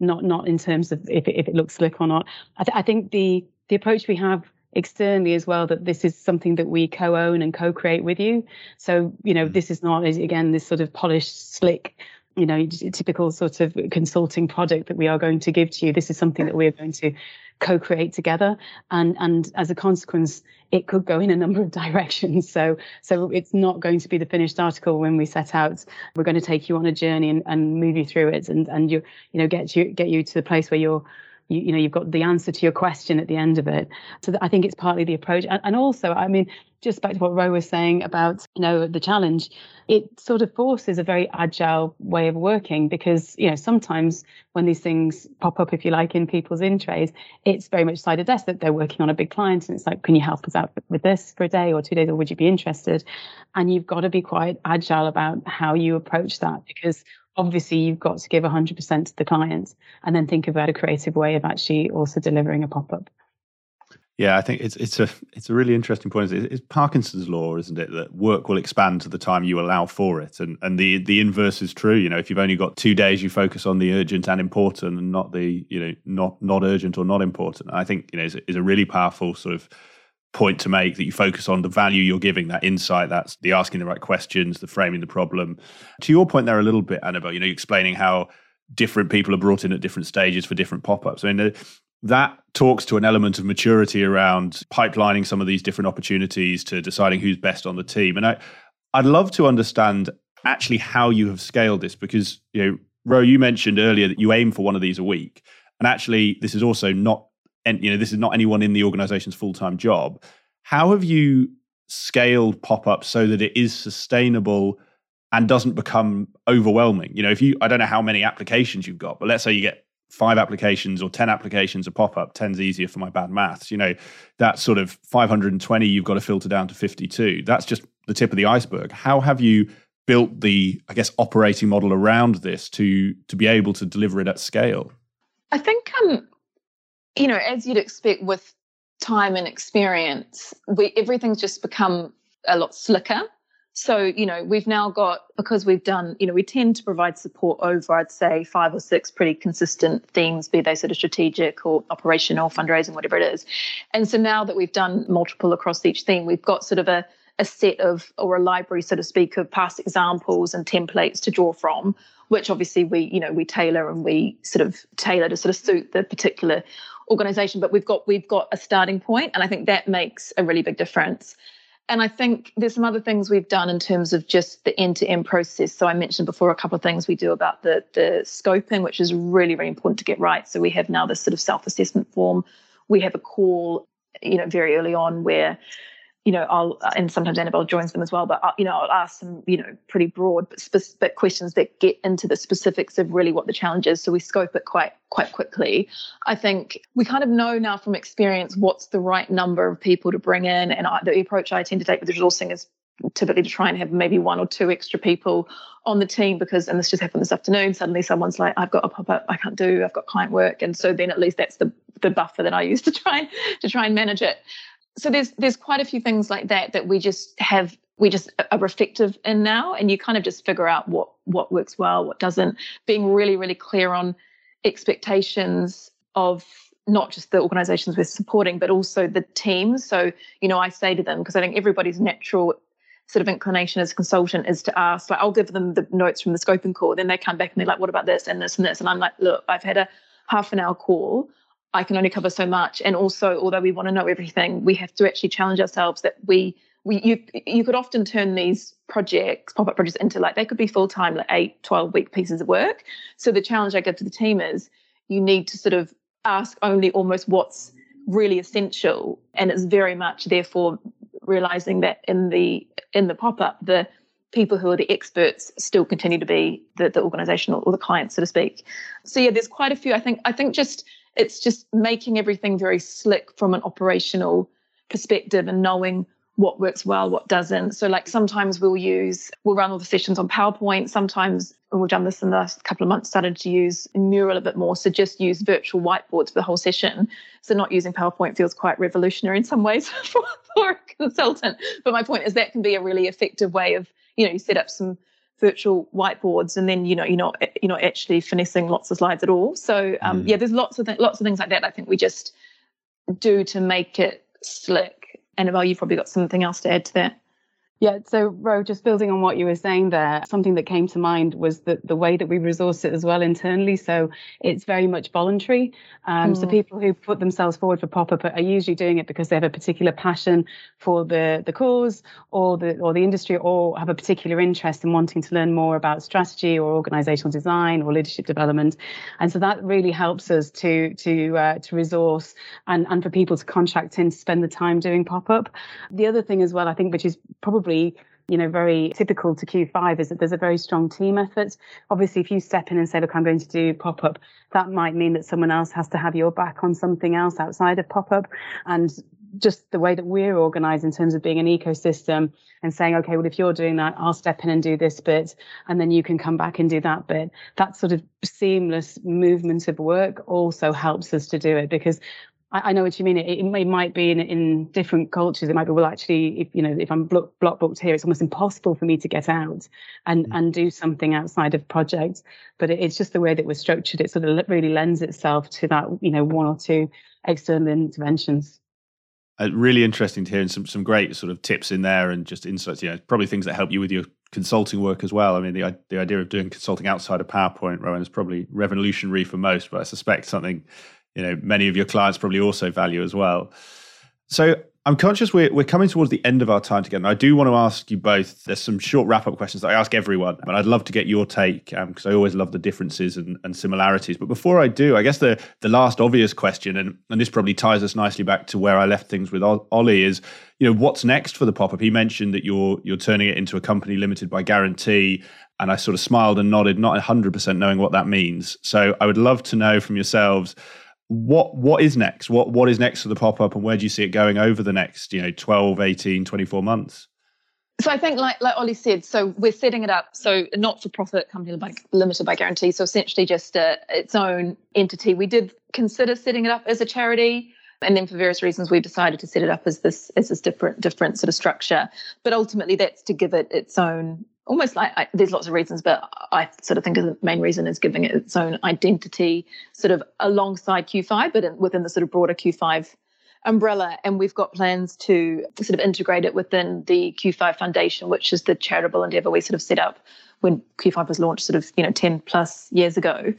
not not in terms of if it, if it looks slick or not. I, th- I think the the approach we have externally as well that this is something that we co-own and co-create with you. So you know mm. this is not again this sort of polished slick you know, typical sort of consulting product that we are going to give to you. This is something that we are going to co-create together, and and as a consequence, it could go in a number of directions. So so it's not going to be the finished article when we set out. We're going to take you on a journey and, and move you through it, and and you you know get you get you to the place where you're you, you, know you've got the answer to your question at the end of it so i think it's partly the approach and, and also i mean just back to what Ro was saying about, you know, the challenge, it sort of forces a very agile way of working because, you know, sometimes when these things pop up, if you like, in people's in trays, it's very much side of desk that they're working on a big client and it's like, can you help us out with this for a day or two days or would you be interested? And you've got to be quite agile about how you approach that because obviously you've got to give 100% to the client and then think about a creative way of actually also delivering a pop-up. Yeah, I think it's it's a it's a really interesting point. It's, it's, Parkinson's law, isn't it? That work will expand to the time you allow for it, and and the the inverse is true. You know, if you've only got two days, you focus on the urgent and important, and not the you know not not urgent or not important. I think you know is, is a really powerful sort of point to make that you focus on the value you're giving, that insight, that's the asking the right questions, the framing the problem. To your point there a little bit, Annabelle, you know, you're explaining how different people are brought in at different stages for different pop-ups. I mean, that talks to an element of maturity around pipelining some of these different opportunities to deciding who's best on the team. And I, I'd love to understand actually how you have scaled this because you know, Ro, you mentioned earlier that you aim for one of these a week, and actually, this is also not, you know, this is not anyone in the organization's full time job. How have you scaled pop ups so that it is sustainable? and doesn't become overwhelming. You know, if you, I don't know how many applications you've got, but let's say you get five applications or 10 applications a pop up 10's easier for my bad maths you know that sort of 520 you've got to filter down to 52 that's just the tip of the iceberg how have you built the i guess operating model around this to to be able to deliver it at scale i think um you know as you'd expect with time and experience we everything's just become a lot slicker so, you know, we've now got, because we've done, you know, we tend to provide support over, I'd say, five or six pretty consistent themes, be they sort of strategic or operational, fundraising, whatever it is. And so now that we've done multiple across each theme, we've got sort of a, a set of, or a library, so to speak, of past examples and templates to draw from, which obviously we, you know, we tailor and we sort of tailor to sort of suit the particular organization. But we've got, we've got a starting point, and I think that makes a really big difference. And I think there's some other things we've done in terms of just the end-to-end process. So I mentioned before a couple of things we do about the the scoping, which is really, really important to get right. So we have now this sort of self-assessment form. We have a call, you know, very early on where you know, I'll and sometimes Annabelle joins them as well. But uh, you know, I'll ask some, you know, pretty broad but specific questions that get into the specifics of really what the challenge is. So we scope it quite quite quickly. I think we kind of know now from experience what's the right number of people to bring in, and I, the approach I tend to take with resourcing is typically to try and have maybe one or two extra people on the team because and this just happened this afternoon suddenly someone's like i've got a pop-up i can't do i've got client work and so then at least that's the the buffer that I use to try and to try and manage it. So there's there's quite a few things like that that we just have we just are reflective in now, and you kind of just figure out what what works well, what doesn't. Being really really clear on expectations of not just the organizations we're supporting, but also the teams. So, you know, I say to them, because I think everybody's natural sort of inclination as a consultant is to ask, like, I'll give them the notes from the scoping call. Then they come back and they're like, what about this and this and this? And I'm like, look, I've had a half an hour call. I can only cover so much. And also, although we want to know everything, we have to actually challenge ourselves that we we you you could often turn these projects pop-up projects into like they could be full-time like 8 12 week pieces of work. So the challenge i give to the team is you need to sort of ask only almost what's really essential. And it's very much therefore realizing that in the in the pop-up the people who are the experts still continue to be the, the organizational or the client so to speak. So yeah there's quite a few. I think i think just it's just making everything very slick from an operational perspective and knowing what works well, what doesn't. So, like sometimes we'll use, we'll run all the sessions on PowerPoint. Sometimes, and we've done this in the last couple of months, started to use Mural a bit more. So, just use virtual whiteboards for the whole session. So, not using PowerPoint feels quite revolutionary in some ways for, for a consultant. But my point is that can be a really effective way of, you know, you set up some virtual whiteboards and then you know you're not you're not actually finessing lots of slides at all so um, mm. yeah there's lots of th- lots of things like that i think we just do to make it slick Annabelle, you've probably got something else to add to that. Yeah, so Ro, just building on what you were saying there, something that came to mind was that the way that we resource it as well internally. So it's very much voluntary. Um, mm. So people who put themselves forward for pop-up are usually doing it because they have a particular passion for the the cause or the or the industry, or have a particular interest in wanting to learn more about strategy or organizational design or leadership development. And so that really helps us to to uh, to resource and and for people to contract in to spend the time doing pop-up. The other thing as well, I think, which is probably you know very typical to q5 is that there's a very strong team effort obviously if you step in and say look i'm going to do pop-up that might mean that someone else has to have your back on something else outside of pop-up and just the way that we're organized in terms of being an ecosystem and saying, okay, well, if you're doing that, I'll step in and do this bit, and then you can come back and do that bit. That sort of seamless movement of work also helps us to do it because I, I know what you mean. It, it, it might be in, in different cultures. It might be well, actually, if you know, if I'm block, block booked here, it's almost impossible for me to get out and mm. and do something outside of projects. But it, it's just the way that we're structured. It sort of really lends itself to that, you know, one or two external interventions. Uh, really interesting to hear, and some some great sort of tips in there, and just insights. You know, probably things that help you with your consulting work as well. I mean, the the idea of doing consulting outside of PowerPoint, Rowan, is probably revolutionary for most, but I suspect something you know many of your clients probably also value as well. So I'm conscious we're, we're coming towards the end of our time together. And I do want to ask you both. There's some short wrap up questions that I ask everyone, but I'd love to get your take because um, I always love the differences and, and, similarities. But before I do, I guess the the last obvious question, and, and this probably ties us nicely back to where I left things with Ollie, is you know what's next for the pop up. He mentioned that you're you're turning it into a company limited by guarantee, and I sort of smiled and nodded, not 100 percent knowing what that means. So I would love to know from yourselves what what is next what what is next for the pop-up and where do you see it going over the next you know 12 18 24 months so I think, like like Ollie said, so we're setting it up so not for profit company limited by guarantee. So essentially, just a, its own entity. We did consider setting it up as a charity, and then for various reasons, we decided to set it up as this as this different different sort of structure. But ultimately, that's to give it its own almost like I, there's lots of reasons, but I sort of think the main reason is giving it its own identity, sort of alongside Q5, but in, within the sort of broader Q5 umbrella. And we've got plans to sort of integrate it within the Q5 Foundation, which is the charitable endeavor we sort of set up when Q5 was launched sort of, you know, 10 plus years ago.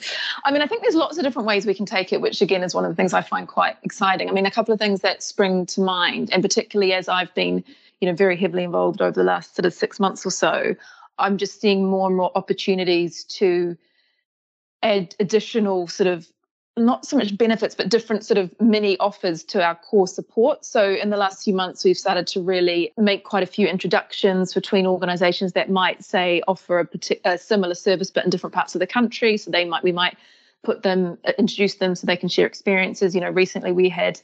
I mean, I think there's lots of different ways we can take it, which again is one of the things I find quite exciting. I mean, a couple of things that spring to mind, and particularly as I've been you know, very heavily involved over the last sort of six months or so, I'm just seeing more and more opportunities to add additional sort of not so much benefits, but different sort of mini offers to our core support. So, in the last few months, we've started to really make quite a few introductions between organisations that might say offer a, a similar service but in different parts of the country. So, they might we might put them uh, introduce them so they can share experiences. You know, recently we had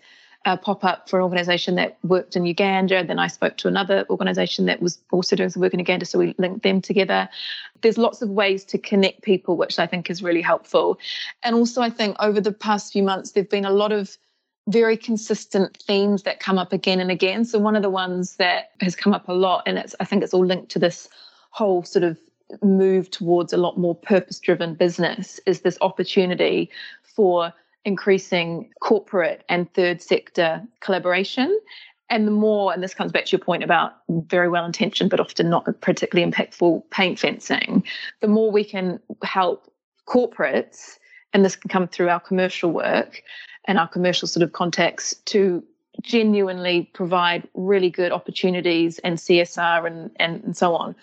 a pop up for an organization that worked in Uganda. Then I spoke to another organization that was also doing some work in Uganda. So we linked them together. There's lots of ways to connect people, which I think is really helpful. And also, I think over the past few months, there have been a lot of very consistent themes that come up again and again. So one of the ones that has come up a lot, and it's I think it's all linked to this whole sort of move towards a lot more purpose-driven business, is this opportunity for increasing corporate and third sector collaboration. And the more, and this comes back to your point about very well intentioned, but often not particularly impactful paint fencing, the more we can help corporates, and this can come through our commercial work and our commercial sort of contacts to genuinely provide really good opportunities and CSR and, and, and so on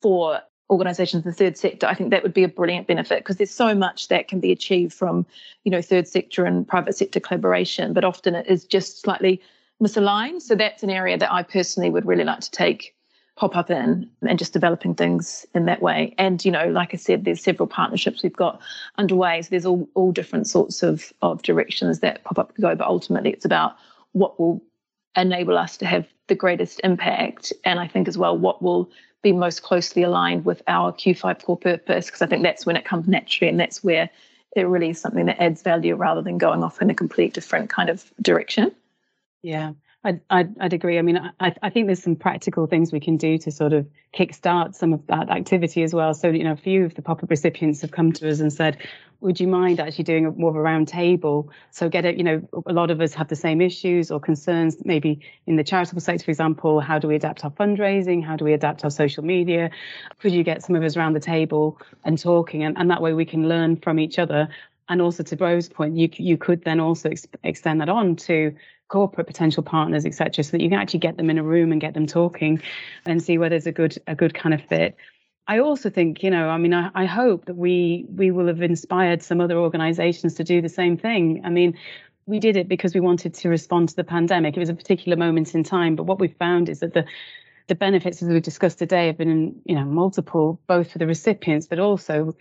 for organizations in the third sector, I think that would be a brilliant benefit because there's so much that can be achieved from, you know, third sector and private sector collaboration, but often it is just slightly misaligned. So that's an area that I personally would really like to take pop up in and just developing things in that way. And, you know, like I said, there's several partnerships we've got underway. So there's all, all different sorts of, of directions that pop up go, but ultimately it's about what will enable us to have the greatest impact. And I think as well, what will be most closely aligned with our Q5 core purpose, because I think that's when it comes naturally and that's where it really is something that adds value rather than going off in a complete different kind of direction. Yeah. I'd, I'd, I'd, agree. I mean, I, I think there's some practical things we can do to sort of kickstart some of that activity as well. So, you know, a few of the pop-up recipients have come to us and said, would you mind actually doing a, more of a round table? So get it, you know, a lot of us have the same issues or concerns, maybe in the charitable sector, for example, how do we adapt our fundraising? How do we adapt our social media? Could you get some of us around the table and talking? And, and that way we can learn from each other and also to Rose's point, you you could then also ex- extend that on to corporate potential partners, etc., so that you can actually get them in a room and get them talking, and see where there's a good a good kind of fit. I also think, you know, I mean, I, I hope that we we will have inspired some other organisations to do the same thing. I mean, we did it because we wanted to respond to the pandemic. It was a particular moment in time, but what we've found is that the the benefits, as we discussed today, have been, you know, multiple, both for the recipients, but also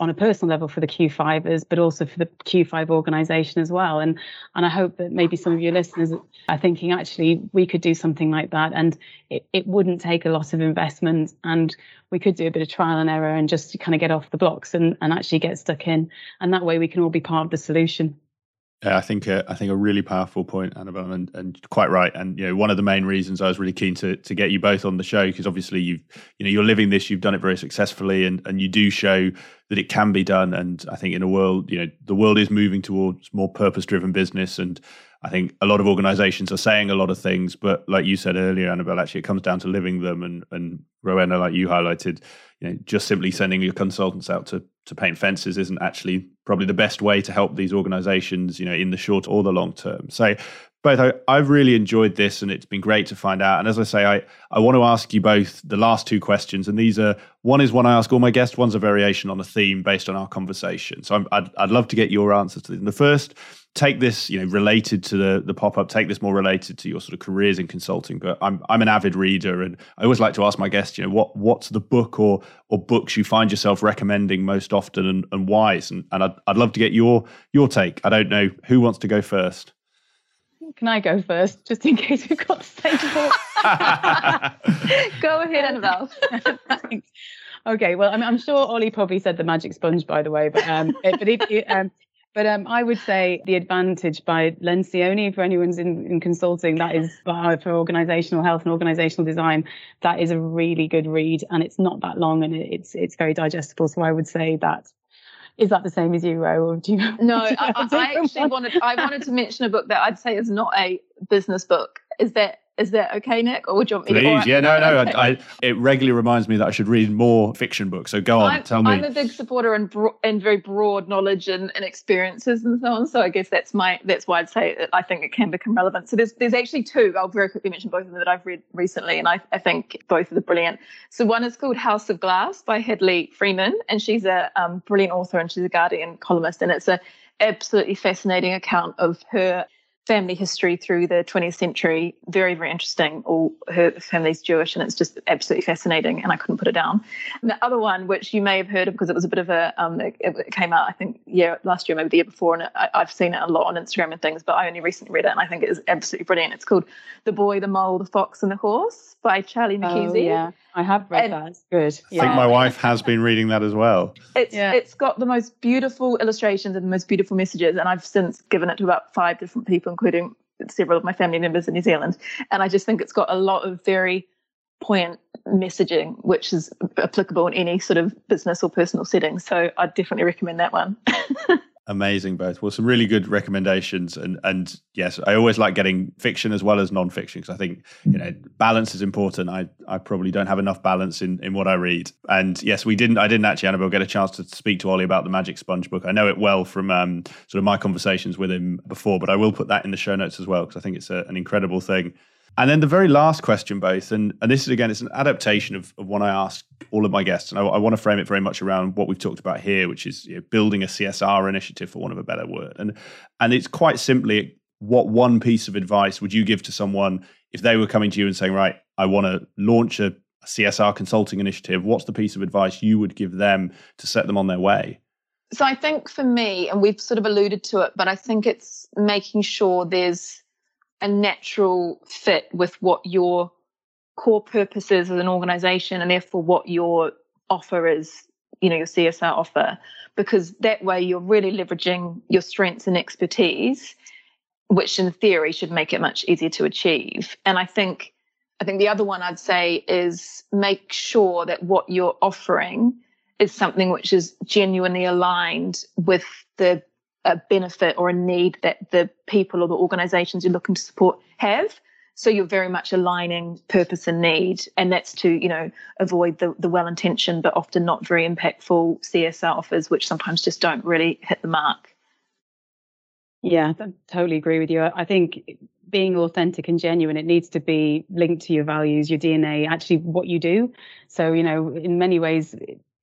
on a personal level for the Q5ers, but also for the Q5 organisation as well. And and I hope that maybe some of your listeners are thinking actually we could do something like that, and it, it wouldn't take a lot of investment, and we could do a bit of trial and error and just kind of get off the blocks and and actually get stuck in, and that way we can all be part of the solution. Yeah, I think uh, I think a really powerful point, Annabelle, and, and quite right. And you know, one of the main reasons I was really keen to to get you both on the show because obviously you've you know you're living this, you've done it very successfully, and and you do show that it can be done. And I think in a world, you know, the world is moving towards more purpose driven business, and I think a lot of organisations are saying a lot of things, but like you said earlier, Annabelle, actually it comes down to living them. And and Rowena, like you highlighted, you know, just simply sending your consultants out to to paint fences isn't actually probably the best way to help these organizations, you know, in the short or the long term. So both I, I've really enjoyed this and it's been great to find out. And as I say, I, I want to ask you both the last two questions. And these are one is one I ask all my guests, one's a variation on a theme based on our conversation. So i would I'd love to get your answers to them. The first take this, you know, related to the the pop up. Take this more related to your sort of careers in consulting. But I'm I'm an avid reader, and I always like to ask my guests, you know, what what's the book or or books you find yourself recommending most often, and, and why? And and I'd I'd love to get your your take. I don't know who wants to go first. Can I go first, just in case we've got the same book? go ahead, Annabelle. Thanks. okay, well, I'm, I'm, sure Ollie probably said the magic sponge, by the way, but um, it, but it, it, um, but um, I would say The Advantage by Lencioni, for anyone's in, in consulting, that is uh, for organizational health and organizational design. That is a really good read and it's not that long and it's it's very digestible. So I would say that. Is that the same as you, Ro? Or do you No, do you I, I actually wanted I wanted to mention a book that I'd say is not a business book. Is that is that okay, Nick? Or would you want me Please, to? yeah, no, no. I, I, it regularly reminds me that I should read more fiction books. So go on, I'm, tell me. I'm a big supporter and bro- and very broad knowledge and, and experiences and so on. So I guess that's my that's why I'd say I think it can become relevant. So there's there's actually two. I'll very quickly mention both of them that I've read recently, and I, I think both of them brilliant. So one is called House of Glass by Hadley Freeman, and she's a um, brilliant author and she's a Guardian columnist, and it's a absolutely fascinating account of her family history through the 20th century. Very, very interesting. All her family's Jewish, and it's just absolutely fascinating. And I couldn't put it down. And the other one, which you may have heard of because it was a bit of a, um, it, it, came out I think yeah last year, maybe the year before, and I, have seen it a lot on Instagram and things. But I only recently read it, and I think it is absolutely brilliant. It's called "The Boy, the Mole, the Fox, and the Horse" by Charlie Mackesy. Oh, yeah. I have read and, that. It's good. Yeah. I think my wife has been reading that as well. It's yeah. it's got the most beautiful illustrations and the most beautiful messages, and I've since given it to about five different people, including several of my family members in New Zealand. And I just think it's got a lot of very poignant messaging, which is applicable in any sort of business or personal setting. So I'd definitely recommend that one. Amazing, both. Well, some really good recommendations, and and yes, I always like getting fiction as well as non-fiction because I think you know balance is important. I I probably don't have enough balance in in what I read, and yes, we didn't. I didn't actually, Annabelle, get a chance to speak to Ollie about the Magic Sponge book. I know it well from um, sort of my conversations with him before, but I will put that in the show notes as well because I think it's a, an incredible thing. And then the very last question, both, and, and this is again, it's an adaptation of, of one I ask all of my guests. And I, I want to frame it very much around what we've talked about here, which is you know, building a CSR initiative, for want of a better word. And, and it's quite simply what one piece of advice would you give to someone if they were coming to you and saying, right, I want to launch a CSR consulting initiative? What's the piece of advice you would give them to set them on their way? So I think for me, and we've sort of alluded to it, but I think it's making sure there's a natural fit with what your core purpose is as an organization and therefore what your offer is you know your csr offer because that way you're really leveraging your strengths and expertise which in theory should make it much easier to achieve. And i think i think the other one i'd say is make sure that what you're offering is something which is genuinely aligned with the a benefit or a need that the people or the organizations you're looking to support have. So you're very much aligning purpose and need, and that's to you know avoid the the well-intentioned but often not very impactful CSR offers, which sometimes just don't really hit the mark. Yeah, I totally agree with you. I think being authentic and genuine, it needs to be linked to your values, your DNA, actually what you do. So, you know, in many ways,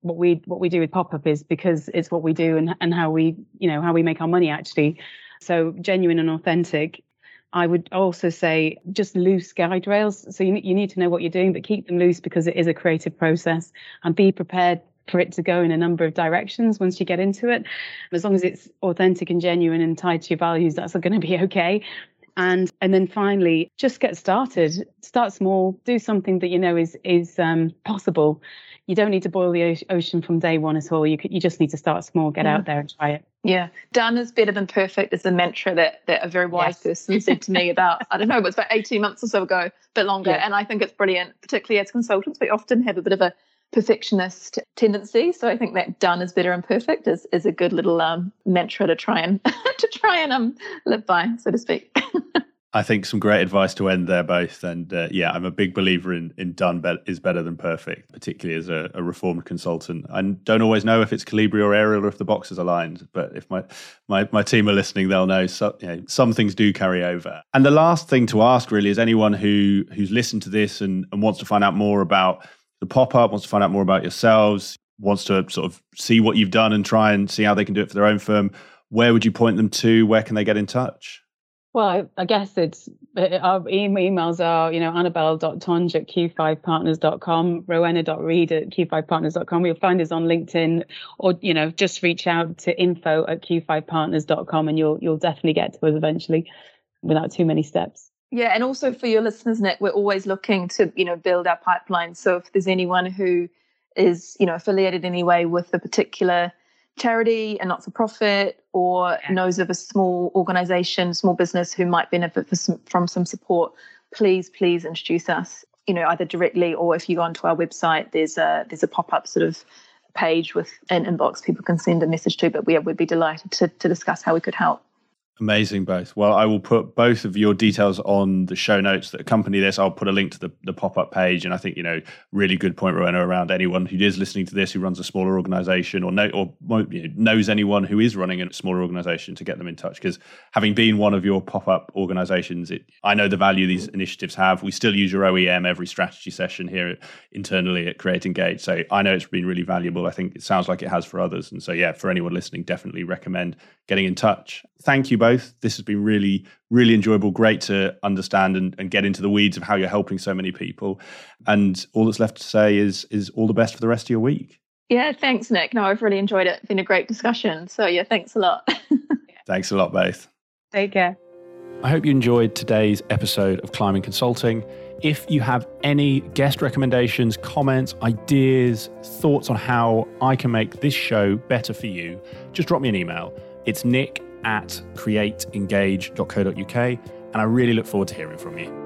what we what we do with pop up is because it's what we do and and how we you know how we make our money actually. So genuine and authentic. I would also say just loose guide rails. So you you need to know what you're doing, but keep them loose because it is a creative process and be prepared for it to go in a number of directions once you get into it. As long as it's authentic and genuine and tied to your values, that's going to be okay. And and then finally, just get started. Start small. Do something that you know is is um, possible you don't need to boil the ocean from day one at all. You could, you just need to start small, get yeah. out there and try it. Yeah, done is better than perfect is the mantra that that a very wise yes. person said to me about I don't know, it was about eighteen months or so ago, a bit longer. Yeah. And I think it's brilliant, particularly as consultants. We often have a bit of a perfectionist tendency. So I think that done is better than perfect is, is a good little um, mantra to try and to try and um, live by, so to speak. I think some great advice to end there both. And uh, yeah, I'm a big believer in, in done be- is better than perfect, particularly as a, a, reformed consultant. I don't always know if it's Calibri or Arial or if the boxes aligned, but if my, my, my team are listening, they'll know, so, you know some things do carry over. And the last thing to ask really is anyone who who's listened to this and, and wants to find out more about the pop up, wants to find out more about yourselves, wants to sort of see what you've done and try and see how they can do it for their own firm, where would you point them to? Where can they get in touch? Well, I guess it's uh, our emails are, you know, annabelle.tonge at q5partners.com, rowena.reed at q5partners.com. You'll find us on LinkedIn or, you know, just reach out to info at q5partners.com and you'll, you'll definitely get to us eventually without too many steps. Yeah, and also for your listeners, Nick, we're always looking to, you know, build our pipeline. So if there's anyone who is, you know, affiliated anyway with a particular charity, a not for profit, or yeah. knows of a small organization, small business who might benefit some, from some support, please, please introduce us. You know, either directly or if you go onto our website, there's a there's a pop up sort of page with an inbox people can send a message to. But we would be delighted to to discuss how we could help. Amazing, both. Well, I will put both of your details on the show notes that accompany this. I'll put a link to the, the pop up page. And I think, you know, really good point, Rowena, around anyone who is listening to this who runs a smaller organization or, know, or you know, knows anyone who is running a smaller organization to get them in touch. Because having been one of your pop up organizations, it, I know the value these initiatives have. We still use your OEM every strategy session here internally at Create Engage. So I know it's been really valuable. I think it sounds like it has for others. And so, yeah, for anyone listening, definitely recommend getting in touch. Thank you both. This has been really, really enjoyable. Great to understand and, and get into the weeds of how you're helping so many people. And all that's left to say is is all the best for the rest of your week. Yeah, thanks, Nick. No, I've really enjoyed it. It's been a great discussion. So yeah, thanks a lot. thanks a lot, both. Take care. I hope you enjoyed today's episode of Climbing Consulting. If you have any guest recommendations, comments, ideas, thoughts on how I can make this show better for you, just drop me an email. It's nick at createengage.co.uk. And I really look forward to hearing from you.